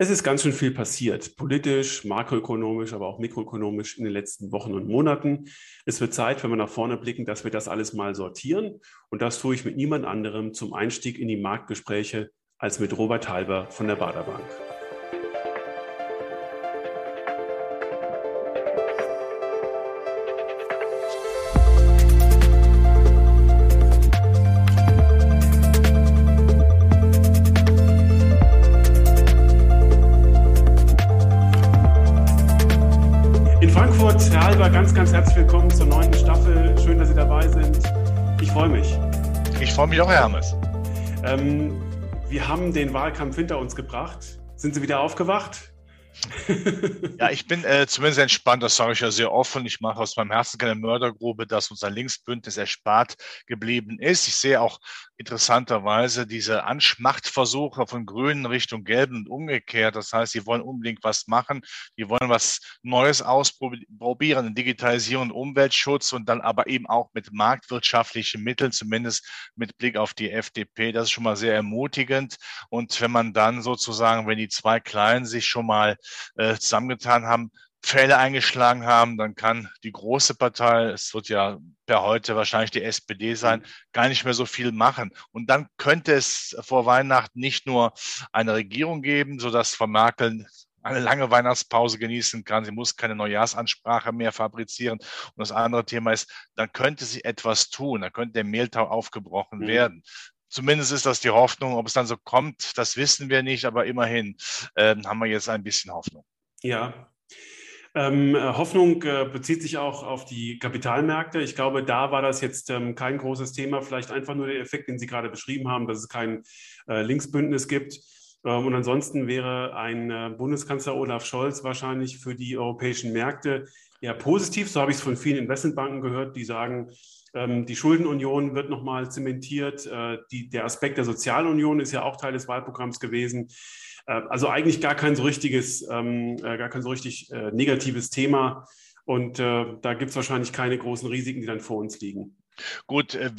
Es ist ganz schön viel passiert, politisch, makroökonomisch, aber auch mikroökonomisch in den letzten Wochen und Monaten. Es wird Zeit, wenn wir nach vorne blicken, dass wir das alles mal sortieren. Und das tue ich mit niemand anderem zum Einstieg in die Marktgespräche als mit Robert Halber von der Baderbank. Ganz, herzlich willkommen zur neunten Staffel. Schön, dass Sie dabei sind. Ich freue mich. Ich freue mich auch, Herr Hermes. Ähm, wir haben den Wahlkampf hinter uns gebracht. Sind Sie wieder aufgewacht? ja, ich bin äh, zumindest entspannt, das sage ich ja sehr offen. Ich mache aus meinem Herzen keine Mördergrube, dass unser Linksbündnis erspart geblieben ist. Ich sehe auch interessanterweise diese Anschmachtversuche von Grünen Richtung Gelben und umgekehrt. Das heißt, sie wollen unbedingt was machen, die wollen was Neues ausprobieren, Digitalisierung Umweltschutz und dann aber eben auch mit marktwirtschaftlichen Mitteln, zumindest mit Blick auf die FDP. Das ist schon mal sehr ermutigend. Und wenn man dann sozusagen, wenn die zwei Kleinen sich schon mal äh, zusammengetan haben, Pfähle eingeschlagen haben, dann kann die große Partei, es wird ja per heute wahrscheinlich die SPD sein, gar nicht mehr so viel machen. Und dann könnte es vor Weihnachten nicht nur eine Regierung geben, sodass Frau Merkel eine lange Weihnachtspause genießen kann. Sie muss keine Neujahrsansprache mehr fabrizieren. Und das andere Thema ist, dann könnte sie etwas tun. Dann könnte der Mehltau aufgebrochen mhm. werden. Zumindest ist das die Hoffnung. Ob es dann so kommt, das wissen wir nicht. Aber immerhin äh, haben wir jetzt ein bisschen Hoffnung. Ja, ähm, äh, Hoffnung äh, bezieht sich auch auf die Kapitalmärkte. Ich glaube, da war das jetzt ähm, kein großes Thema. Vielleicht einfach nur der Effekt, den Sie gerade beschrieben haben, dass es kein äh, Linksbündnis gibt. Ähm, und ansonsten wäre ein äh, Bundeskanzler Olaf Scholz wahrscheinlich für die europäischen Märkte eher positiv. So habe ich es von vielen Investmentbanken gehört, die sagen, die Schuldenunion wird nochmal zementiert. Äh, die, der Aspekt der Sozialunion ist ja auch Teil des Wahlprogramms gewesen. Äh, also eigentlich gar kein so richtiges, ähm, äh, gar kein so richtig negatives Thema. Und da gibt es wahrscheinlich keine großen Risiken, die dann vor uns liegen. Gut, äh,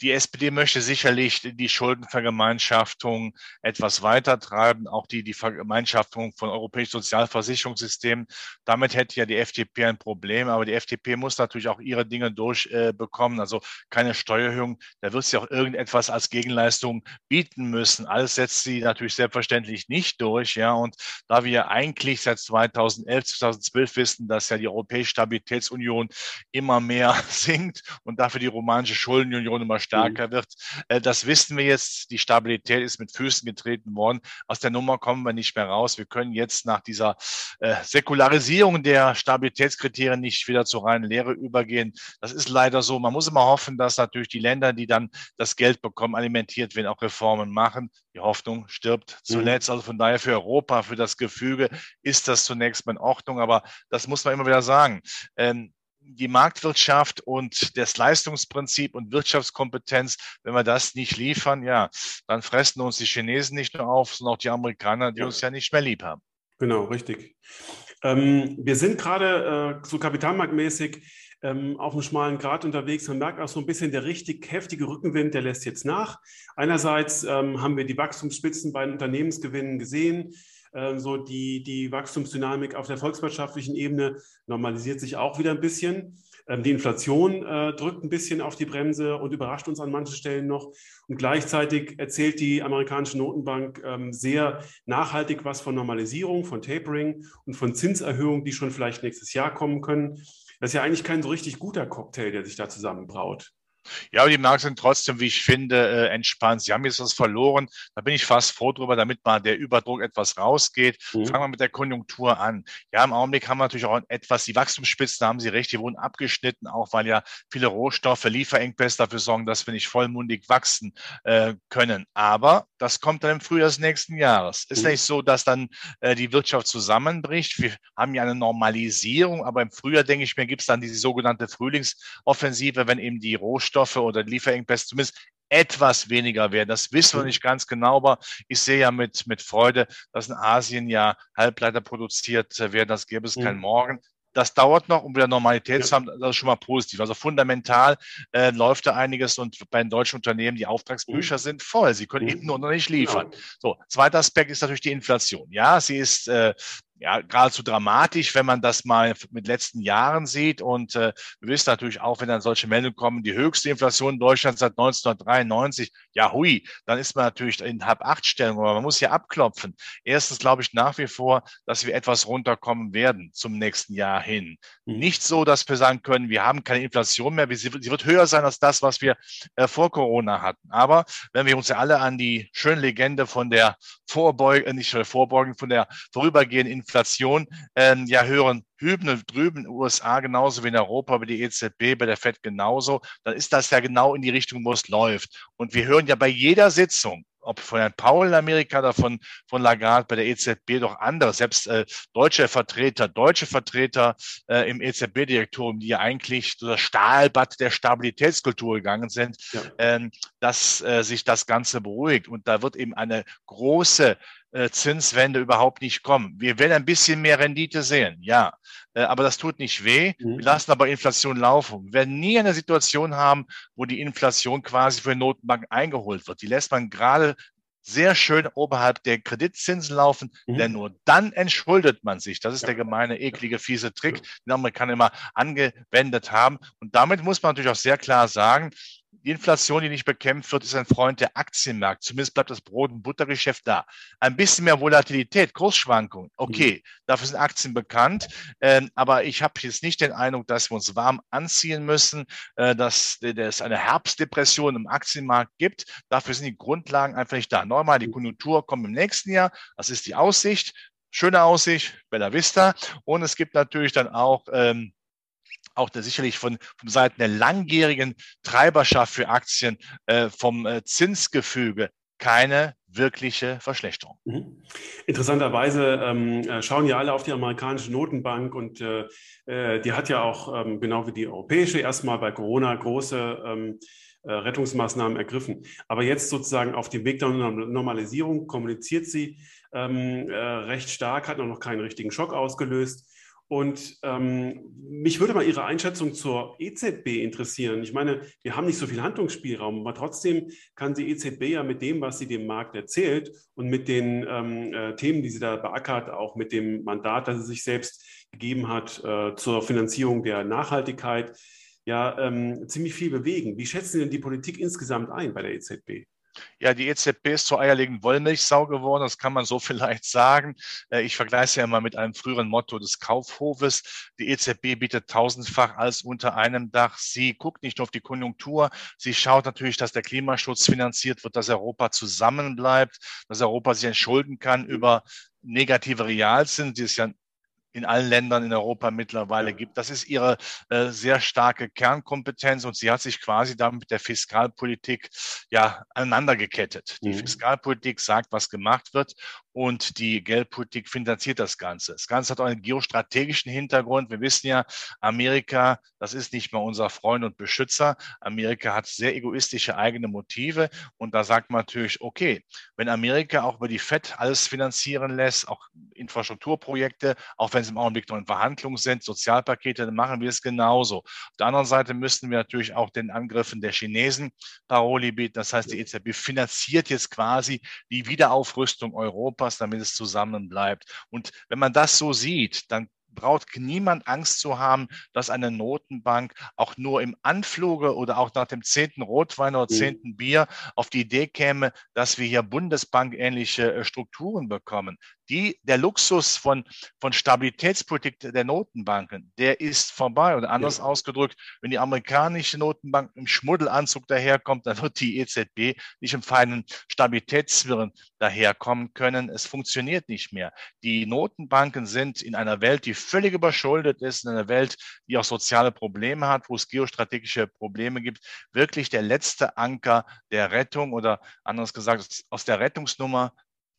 die SPD möchte sicherlich die Schuldenvergemeinschaftung etwas weiter treiben, auch die, die Vergemeinschaftung von europäischen Sozialversicherungssystemen. Damit hätte ja die FDP ein Problem, aber die FDP muss natürlich auch ihre Dinge durchbekommen, also keine Steuererhöhung. Da wird sie auch irgendetwas als Gegenleistung bieten müssen. Alles setzt sie natürlich selbstverständlich nicht durch, ja. Und da wir eigentlich seit 2011, 2012 wissen, dass ja die Europäische Stabilitätsunion immer mehr sinkt und dafür die romanische Schuldenunion immer stärker mhm. wird. Äh, das wissen wir jetzt. Die Stabilität ist mit Füßen getreten worden. Aus der Nummer kommen wir nicht mehr raus. Wir können jetzt nach dieser äh, Säkularisierung der Stabilitätskriterien nicht wieder zur reinen Lehre übergehen. Das ist leider so. Man muss immer hoffen, dass natürlich die Länder, die dann das Geld bekommen, alimentiert werden, auch Reformen machen. Die Hoffnung stirbt mhm. zuletzt. Also von daher für Europa, für das Gefüge ist das zunächst mal in Ordnung. Aber das muss man immer wieder sagen. Ähm, die Marktwirtschaft und das Leistungsprinzip und Wirtschaftskompetenz, wenn wir das nicht liefern, ja, dann fressen uns die Chinesen nicht nur auf, sondern auch die Amerikaner, die ja. uns ja nicht mehr lieb haben. Genau, richtig. Ähm, wir sind gerade äh, so kapitalmarktmäßig ähm, auf einem schmalen Grat unterwegs. Man merkt auch so ein bisschen, der richtig heftige Rückenwind, der lässt jetzt nach. Einerseits ähm, haben wir die Wachstumsspitzen bei den Unternehmensgewinnen gesehen. Ähm, so die, die Wachstumsdynamik auf der volkswirtschaftlichen Ebene normalisiert sich auch wieder ein bisschen. Ähm, die Inflation äh, drückt ein bisschen auf die Bremse und überrascht uns an manchen Stellen noch. Und gleichzeitig erzählt die amerikanische Notenbank ähm, sehr nachhaltig was von Normalisierung, von Tapering und von Zinserhöhungen, die schon vielleicht nächstes Jahr kommen können. Das ist ja eigentlich kein so richtig guter Cocktail, der sich da zusammenbraut. Ja, aber die Märkte sind trotzdem, wie ich finde, äh, entspannt. Sie haben jetzt was verloren. Da bin ich fast froh drüber, damit mal der Überdruck etwas rausgeht. Mhm. Fangen wir mit der Konjunktur an. Ja, im Augenblick haben wir natürlich auch etwas, die Wachstumsspitzen, da haben Sie recht, die wurden abgeschnitten, auch weil ja viele Rohstoffe, Lieferengpässe dafür sorgen, dass wir nicht vollmundig wachsen äh, können. Aber das kommt dann im Frühjahr des nächsten Jahres. Ist mhm. nicht so, dass dann äh, die Wirtschaft zusammenbricht. Wir haben ja eine Normalisierung, aber im Frühjahr, denke ich mir, gibt es dann diese sogenannte Frühlingsoffensive, wenn eben die Rohstoffe Rohstoffe oder Lieferengpässe zumindest etwas weniger werden. Das wissen wir mhm. nicht ganz genau, aber ich sehe ja mit, mit Freude, dass in Asien ja Halbleiter produziert werden, das gäbe es mhm. kein Morgen. das dauert noch, um wieder Normalität ja. zu haben. Das ist schon mal positiv. Also fundamental äh, läuft da einiges und bei den deutschen Unternehmen, die Auftragsbücher mhm. sind voll. Sie können mhm. eben nur noch nicht liefern. So, zweiter Aspekt ist natürlich die Inflation. Ja, sie ist äh, ja, geradezu dramatisch, wenn man das mal mit letzten Jahren sieht. Und äh, wir wissen natürlich auch, wenn dann solche Meldungen kommen, die höchste Inflation in Deutschland seit 1993, ja hui, dann ist man natürlich in Halb-Acht-Stellung, aber man muss hier abklopfen. Erstens glaube ich nach wie vor, dass wir etwas runterkommen werden zum nächsten Jahr hin. Mhm. Nicht so, dass wir sagen können, wir haben keine Inflation mehr, sie wird höher sein als das, was wir äh, vor Corona hatten. Aber wenn wir uns ja alle an die schöne Legende von der Vorbeugung, äh, nicht Vorbeugung, von der vorübergehenden Inflation ähm, ja hören, hüben drüben in den USA genauso wie in Europa, bei der EZB, bei der FED genauso, dann ist das ja genau in die Richtung, wo es läuft. Und wir hören ja bei jeder Sitzung, ob von Herrn Paul in Amerika oder von, von Lagarde bei der EZB doch andere, selbst äh, deutsche Vertreter, deutsche Vertreter äh, im EZB-Direktorium, die ja eigentlich so das Stahlbad der Stabilitätskultur gegangen sind, ja. ähm, dass äh, sich das Ganze beruhigt. Und da wird eben eine große Zinswende überhaupt nicht kommen. Wir werden ein bisschen mehr Rendite sehen, ja, äh, aber das tut nicht weh. Mhm. Wir lassen aber Inflation laufen. Wir werden nie eine Situation haben, wo die Inflation quasi für die Notenbank eingeholt wird. Die lässt man gerade sehr schön oberhalb der Kreditzinsen laufen, mhm. denn nur dann entschuldet man sich. Das ist der gemeine, eklige, fiese Trick, den Amerikaner immer angewendet haben. Und damit muss man natürlich auch sehr klar sagen, die Inflation, die nicht bekämpft wird, ist ein Freund der Aktienmarkt. Zumindest bleibt das Brot- und Buttergeschäft da. Ein bisschen mehr Volatilität, Kursschwankungen. Okay, mhm. dafür sind Aktien bekannt. Ähm, aber ich habe jetzt nicht den Eindruck, dass wir uns warm anziehen müssen, äh, dass, es eine Herbstdepression im Aktienmarkt gibt. Dafür sind die Grundlagen einfach nicht da. Normal, die mhm. Konjunktur kommt im nächsten Jahr. Das ist die Aussicht. Schöne Aussicht, Bella Vista. Und es gibt natürlich dann auch ähm, auch der, sicherlich von, von Seiten der langjährigen Treiberschaft für Aktien äh, vom äh, Zinsgefüge keine wirkliche Verschlechterung. Mhm. Interessanterweise ähm, äh, schauen ja alle auf die amerikanische Notenbank und äh, äh, die hat ja auch, ähm, genau wie die europäische, erstmal bei Corona große ähm, äh, Rettungsmaßnahmen ergriffen. Aber jetzt sozusagen auf dem Weg der Normalisierung kommuniziert sie ähm, äh, recht stark, hat noch keinen richtigen Schock ausgelöst. Und ähm, mich würde mal Ihre Einschätzung zur EZB interessieren. Ich meine, wir haben nicht so viel Handlungsspielraum, aber trotzdem kann die EZB ja mit dem, was sie dem Markt erzählt und mit den ähm, äh, Themen, die sie da beackert, auch mit dem Mandat, das sie sich selbst gegeben hat äh, zur Finanzierung der Nachhaltigkeit, ja ähm, ziemlich viel bewegen. Wie schätzen Sie denn die Politik insgesamt ein bei der EZB? Ja, die EZB ist zur eierlegenden Wollmilchsau geworden, das kann man so vielleicht sagen. Äh, ich vergleiche es ja immer mit einem früheren Motto des Kaufhofes. Die EZB bietet tausendfach alles unter einem Dach. Sie guckt nicht nur auf die Konjunktur, sie schaut natürlich, dass der Klimaschutz finanziert wird, dass Europa zusammenbleibt, dass Europa sich entschulden kann über negative Realzinsen, die es ja in allen Ländern in Europa mittlerweile gibt. Das ist ihre äh, sehr starke Kernkompetenz und sie hat sich quasi damit mit der Fiskalpolitik ja aneinander gekettet. Die mhm. Fiskalpolitik sagt, was gemacht wird und die Geldpolitik finanziert das Ganze. Das Ganze hat auch einen geostrategischen Hintergrund. Wir wissen ja, Amerika, das ist nicht mehr unser Freund und Beschützer. Amerika hat sehr egoistische eigene Motive und da sagt man natürlich, okay, wenn Amerika auch über die FED alles finanzieren lässt, auch Infrastrukturprojekte, auch wenn es im Augenblick noch in Verhandlungen sind, Sozialpakete, dann machen wir es genauso. Auf der anderen Seite müssten wir natürlich auch den Angriffen der Chinesen Paroli bieten. Das heißt, die EZB finanziert jetzt quasi die Wiederaufrüstung Europas Europas, damit es zusammen bleibt. Und wenn man das so sieht, dann braucht niemand Angst zu haben, dass eine Notenbank auch nur im Anfluge oder auch nach dem zehnten Rotwein oder mhm. zehnten Bier auf die Idee käme, dass wir hier Bundesbank-ähnliche äh, Strukturen bekommen die, der Luxus von, von Stabilitätspolitik der Notenbanken, der ist vorbei. Oder anders ja. ausgedrückt, wenn die amerikanische Notenbank im Schmuddelanzug daherkommt, dann wird die EZB nicht im feinen Stabilitätswirren daherkommen können. Es funktioniert nicht mehr. Die Notenbanken sind in einer Welt, die völlig überschuldet ist, in einer Welt, die auch soziale Probleme hat, wo es geostrategische Probleme gibt, wirklich der letzte Anker der Rettung oder anders gesagt, aus der Rettungsnummer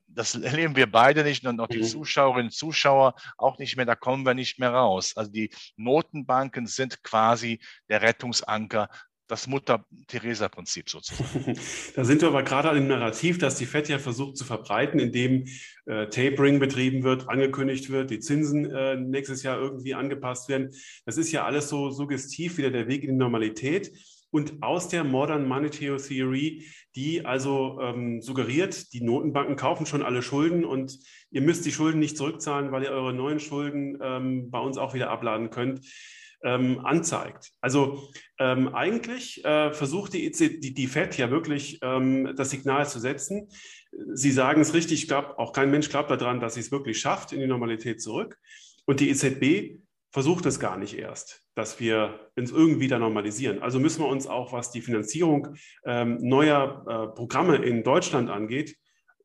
das erleben wir beide nicht und auch die mhm. Zuschauerinnen und Zuschauer auch nicht mehr, da kommen wir nicht mehr raus. Also die Notenbanken sind quasi der Rettungsanker das Mutter-Theresa-Prinzip sozusagen. da sind wir aber gerade an dem Narrativ, das die FED ja versucht zu verbreiten, indem äh, Tapering betrieben wird, angekündigt wird, die Zinsen äh, nächstes Jahr irgendwie angepasst werden. Das ist ja alles so suggestiv, wieder der Weg in die Normalität. Und aus der Modern Monetary Theory, die also ähm, suggeriert, die Notenbanken kaufen schon alle Schulden und ihr müsst die Schulden nicht zurückzahlen, weil ihr eure neuen Schulden ähm, bei uns auch wieder abladen könnt ähm, anzeigt. Also ähm, eigentlich äh, versucht die, EC, die, die FED ja wirklich ähm, das Signal zu setzen. Sie sagen es richtig, ich glaube, auch kein Mensch glaubt daran, dass sie es wirklich schafft in die Normalität zurück. Und die EZB versucht es gar nicht erst, dass wir uns irgendwie da normalisieren. Also müssen wir uns auch, was die Finanzierung ähm, neuer äh, Programme in Deutschland angeht,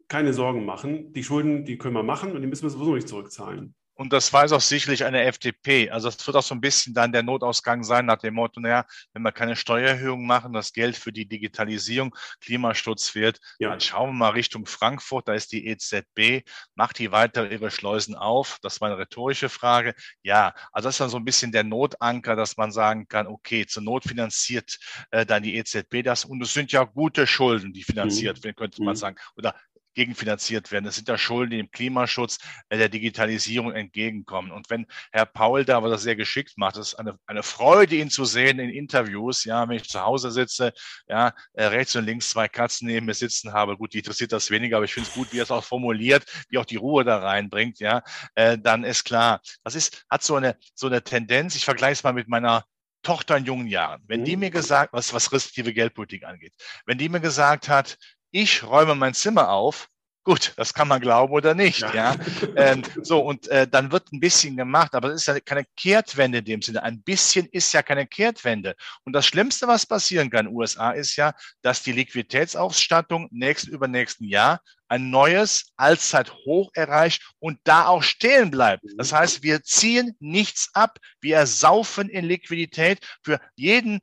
keine Sorgen machen. Die Schulden, die können wir machen und die müssen wir sowieso nicht zurückzahlen. Und das weiß auch sicherlich eine FDP. Also es wird auch so ein bisschen dann der Notausgang sein nach dem Motto, naja, wenn wir keine Steuererhöhung machen, das Geld für die Digitalisierung, Klimaschutz wird, ja. dann schauen wir mal Richtung Frankfurt, da ist die EZB, macht die weiter ihre Schleusen auf? Das war eine rhetorische Frage. Ja, also das ist dann so ein bisschen der Notanker, dass man sagen kann, okay, zur Not finanziert äh, dann die EZB das und es sind ja gute Schulden, die finanziert mhm. werden, könnte man mhm. sagen. Oder gegenfinanziert werden. Das sind ja Schulden, die dem Klimaschutz, äh, der Digitalisierung entgegenkommen. Und wenn Herr Paul da was sehr geschickt macht, das ist eine, eine Freude, ihn zu sehen in Interviews, ja, wenn ich zu Hause sitze, ja, äh, rechts und links zwei Katzen neben mir sitzen habe, gut, die interessiert das weniger, aber ich finde es gut, wie er es auch formuliert, wie auch die Ruhe da reinbringt, ja, äh, dann ist klar, das ist, hat so eine, so eine Tendenz, ich vergleiche es mal mit meiner Tochter in jungen Jahren, wenn die mhm. mir gesagt, was, was restriktive Geldpolitik angeht, wenn die mir gesagt hat, ich räume mein Zimmer auf. Gut, das kann man glauben oder nicht, ja. ja. Ähm, so, und äh, dann wird ein bisschen gemacht, aber es ist ja keine Kehrtwende in dem Sinne. Ein bisschen ist ja keine Kehrtwende. Und das Schlimmste, was passieren kann in den USA, ist ja, dass die Liquiditätsausstattung nächsten, übernächsten Jahr ein neues Allzeithoch erreicht und da auch stehen bleibt. Das heißt, wir ziehen nichts ab. Wir ersaufen in Liquidität für jeden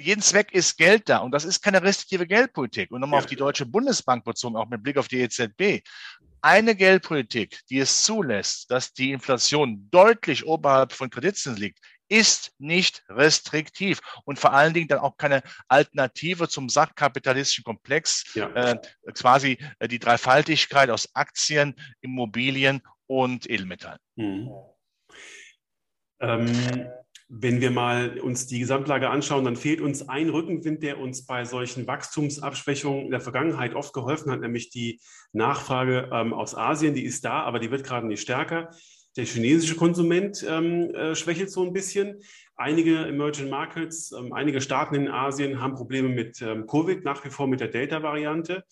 jeden Zweck ist Geld da und das ist keine restriktive Geldpolitik. Und nochmal ja. auf die Deutsche Bundesbank bezogen, auch mit Blick auf die EZB. Eine Geldpolitik, die es zulässt, dass die Inflation deutlich oberhalb von Kreditzinsen liegt, ist nicht restriktiv und vor allen Dingen dann auch keine Alternative zum sachkapitalistischen Komplex, ja. äh, quasi äh, die Dreifaltigkeit aus Aktien, Immobilien und Edelmetallen. Mhm. Ähm, wenn wir mal uns die Gesamtlage anschauen, dann fehlt uns ein Rückenwind, der uns bei solchen Wachstumsabschwächungen in der Vergangenheit oft geholfen hat, nämlich die Nachfrage ähm, aus Asien. Die ist da, aber die wird gerade nicht stärker. Der chinesische Konsument ähm, äh, schwächelt so ein bisschen. Einige Emerging Markets, ähm, einige Staaten in Asien haben Probleme mit ähm, Covid, nach wie vor mit der Delta-Variante.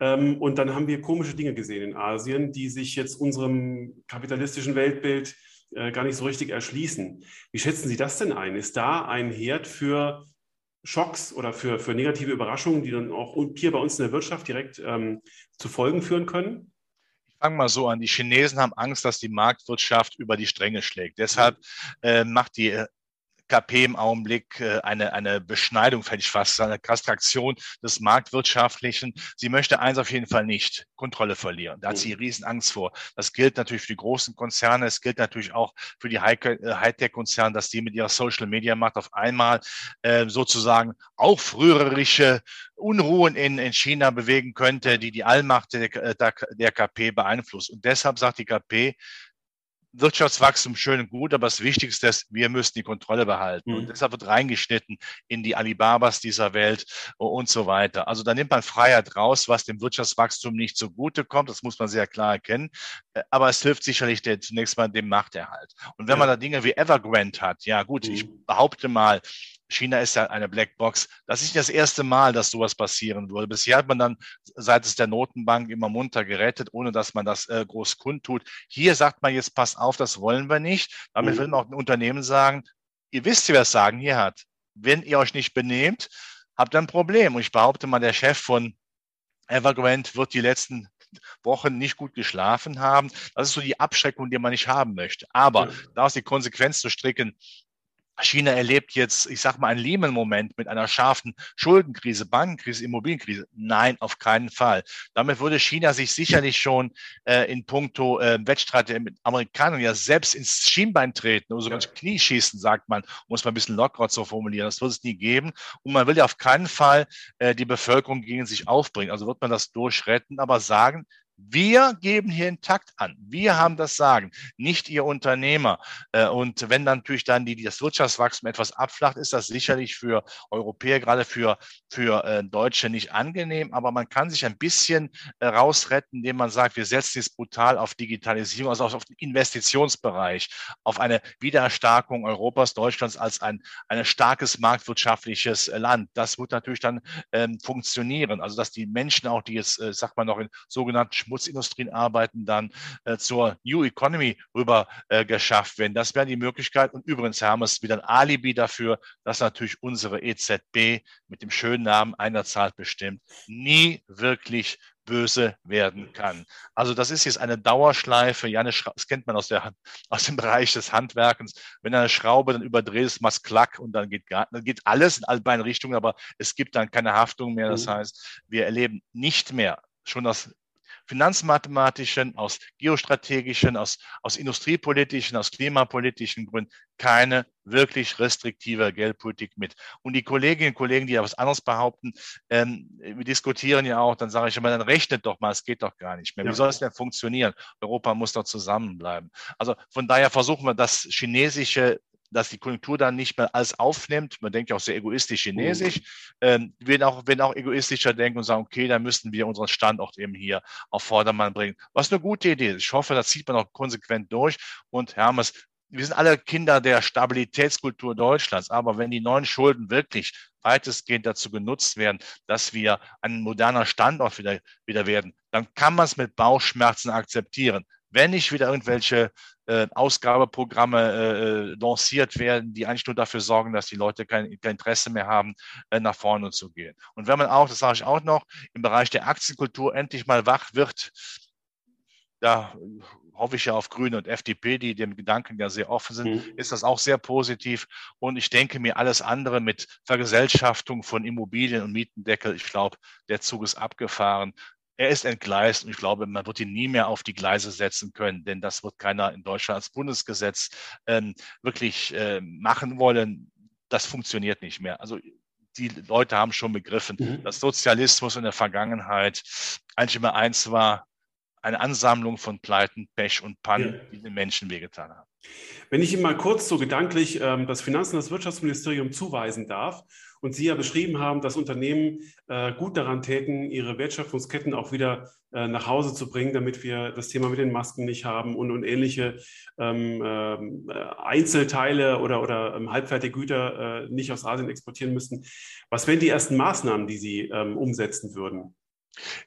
Ähm, und dann haben wir komische Dinge gesehen in Asien, die sich jetzt unserem kapitalistischen Weltbild äh, gar nicht so richtig erschließen. Wie schätzen Sie das denn ein? Ist da ein Herd für Schocks oder für, für negative Überraschungen, die dann auch hier bei uns in der Wirtschaft direkt ähm, zu Folgen führen können? Ich fange mal so an. Die Chinesen haben Angst, dass die Marktwirtschaft über die Stränge schlägt. Deshalb äh, macht die äh, KP im Augenblick äh, eine, eine Beschneidung, fände ich fast, eine Kastraktion des Marktwirtschaftlichen. Sie möchte eins auf jeden Fall nicht, Kontrolle verlieren. Da hat sie mhm. riesen Angst vor. Das gilt natürlich für die großen Konzerne, es gilt natürlich auch für die äh, Hightech-Konzerne, dass die mit ihrer Social-Media-Macht auf einmal äh, sozusagen aufrührerische Unruhen in, in China bewegen könnte, die die Allmacht der, der, der KP beeinflusst. Und deshalb sagt die KP, Wirtschaftswachstum schön und gut, aber das Wichtigste ist, wir müssen die Kontrolle behalten. Mhm. Und deshalb wird reingeschnitten in die Alibabas dieser Welt und so weiter. Also da nimmt man Freiheit raus, was dem Wirtschaftswachstum nicht zugute kommt. Das muss man sehr klar erkennen. Äh, aber es hilft sicherlich der, zunächst mal dem Machterhalt. Und wenn ja. man da Dinge wie Evergrande hat, ja gut, mhm. ich behaupte mal, China ist ja eine Blackbox. Das ist nicht das erste Mal, dass sowas passieren würde. Bisher hat man dann seitens der Notenbank immer munter gerettet, ohne dass man das äh, groß kundtut. Hier sagt man jetzt, pass auf, das wollen wir nicht. Damit mhm. will man auch den Unternehmen sagen, ihr wisst, wer es sagen hier hat. Wenn ihr euch nicht benehmt, habt ihr ein Problem. Und ich behaupte mal, der Chef von Evergrande wird die letzten Wochen nicht gut geschlafen haben. Das ist so die Abschreckung, die man nicht haben möchte. Aber daraus die Konsequenz zu stricken, China erlebt jetzt, ich sag mal, einen Lehman-Moment mit einer scharfen Schuldenkrise, Bankenkrise, Immobilienkrise. Nein, auf keinen Fall. Damit würde China sich sicherlich schon äh, in puncto äh, Wettstreit mit Amerikanern ja selbst ins Schienbein treten oder sogar ins Knie schießen, sagt man, um es mal ein bisschen lockerer zu formulieren. Das wird es nie geben. Und man will ja auf keinen Fall äh, die Bevölkerung gegen sich aufbringen. Also wird man das durchretten, aber sagen, wir geben hier einen Takt an. Wir haben das Sagen, nicht Ihr Unternehmer. Äh, und wenn dann natürlich dann die, das Wirtschaftswachstum etwas abflacht, ist das sicherlich für Europäer, gerade für, für äh, Deutsche nicht angenehm. Aber man kann sich ein bisschen äh, rausretten, indem man sagt, wir setzen jetzt brutal auf Digitalisierung, also auf den Investitionsbereich, auf eine Wiedererstarkung Europas, Deutschlands als ein, ein starkes marktwirtschaftliches Land. Das wird natürlich dann ähm, funktionieren. Also dass die Menschen auch, die jetzt, sagt man noch in sogenannten Schmutzindustrien arbeiten, dann äh, zur New Economy rüber äh, geschafft werden. Das wäre die Möglichkeit. Und übrigens haben wir wieder ein Alibi dafür, dass natürlich unsere EZB mit dem schönen Namen einer Zahl bestimmt nie wirklich böse werden kann. Also das ist jetzt eine Dauerschleife. Ja, eine das kennt man aus, der, aus dem Bereich des Handwerkens. Wenn eine Schraube dann überdreht ist, macht klack und dann geht, gar, dann geht alles in alle beiden Richtungen, aber es gibt dann keine Haftung mehr. Das mhm. heißt, wir erleben nicht mehr schon das finanzmathematischen, aus geostrategischen, aus, aus industriepolitischen, aus klimapolitischen Gründen keine wirklich restriktive Geldpolitik mit. Und die Kolleginnen und Kollegen, die ja was anderes behaupten, ähm, wir diskutieren ja auch, dann sage ich immer, dann rechnet doch mal, es geht doch gar nicht mehr. Wie ja. soll es denn funktionieren? Europa muss doch zusammenbleiben. Also von daher versuchen wir das chinesische dass die Konjunktur dann nicht mehr alles aufnimmt. Man denkt ja auch sehr egoistisch chinesisch. Ähm, wir auch, werden auch egoistischer denken und sagen, okay, dann müssten wir unseren Standort eben hier auf Vordermann bringen. Was eine gute Idee ist. Ich hoffe, das zieht man auch konsequent durch. Und Hermes, wir sind alle Kinder der Stabilitätskultur Deutschlands. Aber wenn die neuen Schulden wirklich weitestgehend dazu genutzt werden, dass wir ein moderner Standort wieder, wieder werden, dann kann man es mit Bauchschmerzen akzeptieren wenn nicht wieder irgendwelche äh, Ausgabeprogramme äh, äh, lanciert werden, die eigentlich nur dafür sorgen, dass die Leute kein, kein Interesse mehr haben, äh, nach vorne zu gehen. Und wenn man auch, das sage ich auch noch, im Bereich der Aktienkultur endlich mal wach wird, da hoffe ich ja auf Grüne und FDP, die dem Gedanken ja sehr offen sind, mhm. ist das auch sehr positiv. Und ich denke mir, alles andere mit Vergesellschaftung von Immobilien und Mietendeckel, ich glaube, der Zug ist abgefahren er ist entgleist und ich glaube, man wird ihn nie mehr auf die Gleise setzen können, denn das wird keiner in Deutschland als Bundesgesetz ähm, wirklich äh, machen wollen. Das funktioniert nicht mehr. Also die Leute haben schon begriffen, mhm. dass Sozialismus in der Vergangenheit eigentlich immer eins war, eine Ansammlung von Pleiten, Pech und Pannen, ja. die den Menschen wehgetan haben. Wenn ich Ihnen mal kurz so gedanklich ähm, das Finanz- und das Wirtschaftsministerium zuweisen darf und Sie ja beschrieben haben, dass Unternehmen äh, gut daran täten, ihre Wertschöpfungsketten auch wieder äh, nach Hause zu bringen, damit wir das Thema mit den Masken nicht haben und, und ähnliche ähm, äh, Einzelteile oder, oder ähm, halbfertige Güter äh, nicht aus Asien exportieren müssten. Was wären die ersten Maßnahmen, die Sie ähm, umsetzen würden?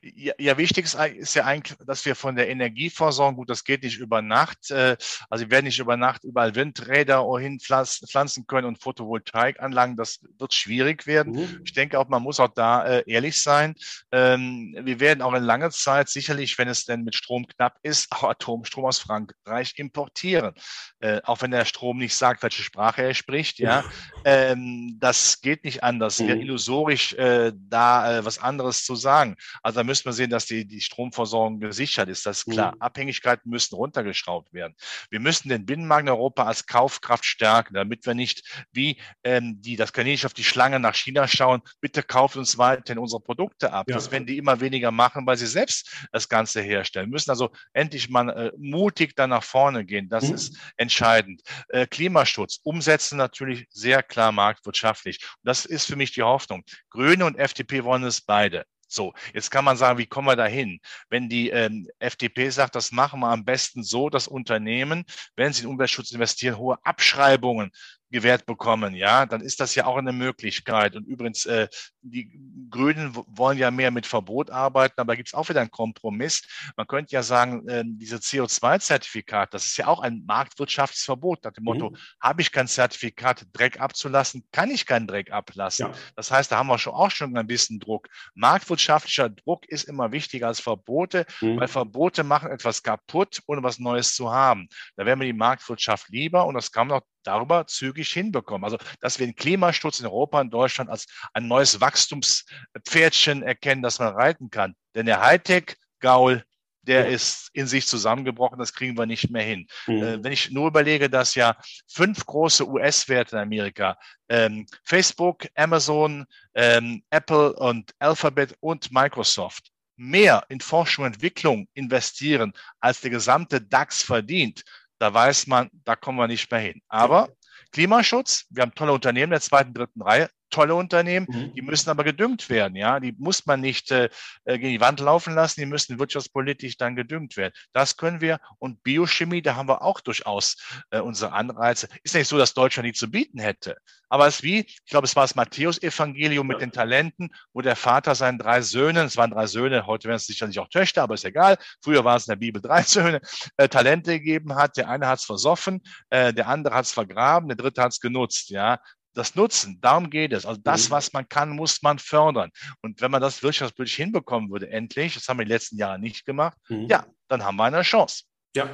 Ja, ja, wichtig ist, ist, ja eigentlich, dass wir von der Energieversorgung, gut, das geht nicht über Nacht, äh, also wir werden nicht über Nacht überall Windräder hinpflanzen können und Photovoltaikanlagen, das wird schwierig werden. Mhm. Ich denke auch, man muss auch da äh, ehrlich sein. Ähm, wir werden auch in langer Zeit sicherlich, wenn es denn mit Strom knapp ist, auch Atomstrom aus Frankreich importieren. Äh, auch wenn der Strom nicht sagt, welche Sprache er spricht, ja. Ähm, das geht nicht anders. Mhm. Wäre illusorisch, da was anderes zu sagen. Also da müssen wir sehen, dass die, die Stromversorgung gesichert ist. Das ist klar. Mhm. Abhängigkeiten müssen runtergeschraubt werden. Wir müssen den Binnenmarkt in Europa als Kaufkraft stärken, damit wir nicht wie ähm, die, das kann ich auf die Schlange nach China schauen, bitte kauft uns weiterhin unsere Produkte ab. Ja. Das werden die immer weniger machen, weil sie selbst das Ganze herstellen. Wir müssen also endlich mal äh, mutig da nach vorne gehen. Das mhm. ist entscheidend. Äh, Klimaschutz umsetzen natürlich sehr klar marktwirtschaftlich. Und das ist für mich die Hoffnung. Grüne und FDP wollen es beide. So, jetzt kann man sagen, wie kommen wir da hin? Wenn die ähm, FDP sagt, das machen wir am besten so, das Unternehmen, wenn sie in Umweltschutz investieren, hohe Abschreibungen gewährt bekommen, ja, dann ist das ja auch eine Möglichkeit. Und übrigens, äh, die Grünen wollen ja mehr mit Verbot arbeiten, aber gibt es auch wieder einen Kompromiss. Man könnte ja sagen, äh, diese CO2-Zertifikat, das ist ja auch ein Marktwirtschaftsverbot, nach dem Motto, mhm. habe ich kein Zertifikat, Dreck abzulassen, kann ich keinen Dreck ablassen. Ja. Das heißt, da haben wir schon auch schon ein bisschen Druck. Marktwirtschaftlicher Druck ist immer wichtiger als Verbote, mhm. weil Verbote machen etwas kaputt, ohne was Neues zu haben. Da wäre mir die Marktwirtschaft lieber und das kann man auch darüber zügig hinbekommen. Also, dass wir den Klimaschutz in Europa und Deutschland als ein neues Wachstumspferdchen erkennen, das man reiten kann. Denn der Hightech-Gaul, der ist in sich zusammengebrochen, das kriegen wir nicht mehr hin. Mhm. Äh, wenn ich nur überlege, dass ja fünf große US-Werte in Amerika, ähm, Facebook, Amazon, ähm, Apple und Alphabet und Microsoft, mehr in Forschung und Entwicklung investieren, als der gesamte DAX verdient, da weiß man, da kommen wir nicht mehr hin. Aber Klimaschutz, wir haben tolle Unternehmen der zweiten, dritten Reihe, tolle Unternehmen, mhm. die müssen aber gedüngt werden, ja. Die muss man nicht äh, äh, gegen die Wand laufen lassen, die müssen wirtschaftspolitisch dann gedüngt werden. Das können wir. Und Biochemie, da haben wir auch durchaus äh, unsere Anreize. Ist nicht so, dass Deutschland die zu bieten hätte. Aber es ist wie, ich glaube, es war das Matthäus-Evangelium mit den Talenten, wo der Vater seinen drei Söhnen, es waren drei Söhne, heute wären es sicherlich auch Töchter, aber ist egal. Früher war es in der Bibel drei Söhne, äh, Talente gegeben hat. Der eine hat es versoffen, äh, der andere hat es vergraben, der dritte hat es genutzt, ja das Nutzen, darum geht es. Also das, mhm. was man kann, muss man fördern. Und wenn man das wirtschaftspolitisch hinbekommen würde, endlich, das haben wir in den letzten Jahren nicht gemacht, mhm. ja, dann haben wir eine Chance. Ja.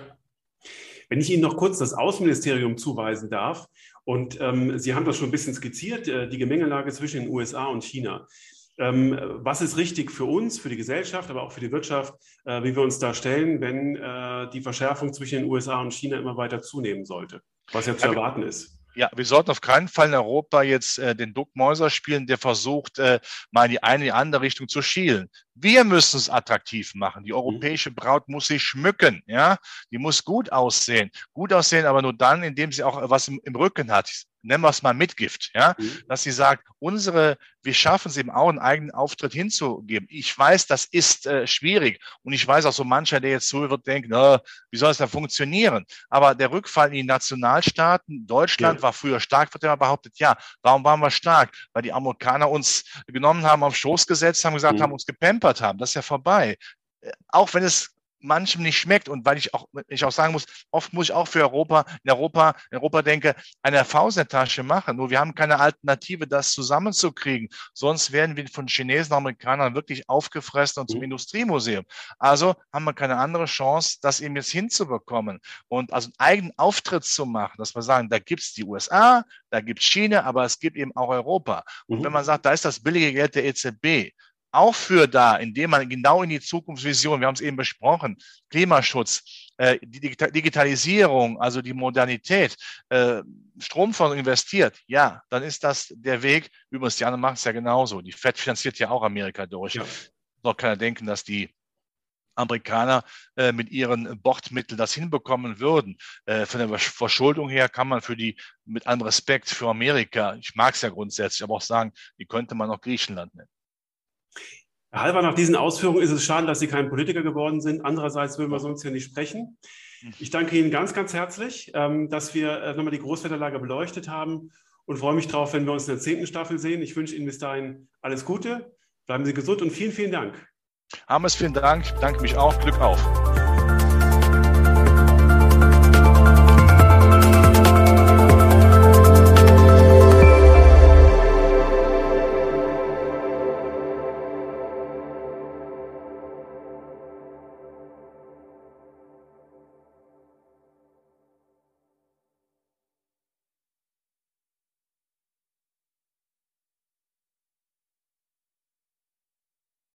Wenn ich Ihnen noch kurz das Außenministerium zuweisen darf, und ähm, Sie haben das schon ein bisschen skizziert, äh, die Gemengelage zwischen den USA und China. Ähm, was ist richtig für uns, für die Gesellschaft, aber auch für die Wirtschaft, äh, wie wir uns da stellen, wenn äh, die Verschärfung zwischen den USA und China immer weiter zunehmen sollte, was ja zu erwarten ist? Ja, wir sollten auf keinen Fall in Europa jetzt äh, den Duckmäuser spielen, der versucht, äh, mal in die eine, in die andere Richtung zu schielen. Wir müssen es attraktiv machen. Die mhm. europäische Braut muss sich schmücken, ja. Die muss gut aussehen. Gut aussehen, aber nur dann, indem sie auch was im, im Rücken hat nennen wir es mal Mitgift, ja, mhm. dass sie sagt, unsere, wir schaffen es eben auch, einen eigenen Auftritt hinzugeben. Ich weiß, das ist äh, schwierig und ich weiß auch so mancher, der jetzt zuhört, denkt, na, wie soll es da funktionieren? Aber der Rückfall in die Nationalstaaten, Deutschland ja. war früher stark, wird immer behauptet, ja, warum waren wir stark? Weil die Amerikaner uns genommen haben, auf Schoß gesetzt haben, gesagt mhm. haben, uns gepampert haben. Das ist ja vorbei äh, auch wenn es manchem nicht schmeckt und weil ich auch, ich auch sagen muss, oft muss ich auch für Europa, in Europa, in Europa denke, eine Fausttasche machen. Nur wir haben keine Alternative, das zusammenzukriegen. Sonst werden wir von Chinesen, Amerikanern wirklich aufgefressen und zum mhm. Industriemuseum. Also haben wir keine andere Chance, das eben jetzt hinzubekommen. Und also einen eigenen Auftritt zu machen, dass wir sagen, da gibt's die USA, da gibt's China, aber es gibt eben auch Europa. Und mhm. wenn man sagt, da ist das billige Geld der EZB, auch für da, indem man genau in die Zukunftsvision, wir haben es eben besprochen, Klimaschutz, äh, die Digitalisierung, also die Modernität, äh, Stromfonds investiert, ja, dann ist das der Weg. Übrigens, die anderen machen es ja genauso. Die FED finanziert ja auch Amerika durch. Ja. Soll keiner denken, dass die Amerikaner äh, mit ihren Bordmitteln das hinbekommen würden. Äh, von der Verschuldung her kann man für die, mit allem Respekt für Amerika, ich mag es ja grundsätzlich, aber auch sagen, die könnte man auch Griechenland nennen. Halber, nach diesen Ausführungen ist es schade, dass Sie kein Politiker geworden sind. Andererseits würden wir sonst ja nicht sprechen. Ich danke Ihnen ganz, ganz herzlich, ähm, dass wir äh, nochmal die Großwetterlage beleuchtet haben und freue mich darauf, wenn wir uns in der zehnten Staffel sehen. Ich wünsche Ihnen bis dahin alles Gute, bleiben Sie gesund und vielen, vielen Dank. Hammes, vielen Dank. Ich danke mich auch. Glück auf.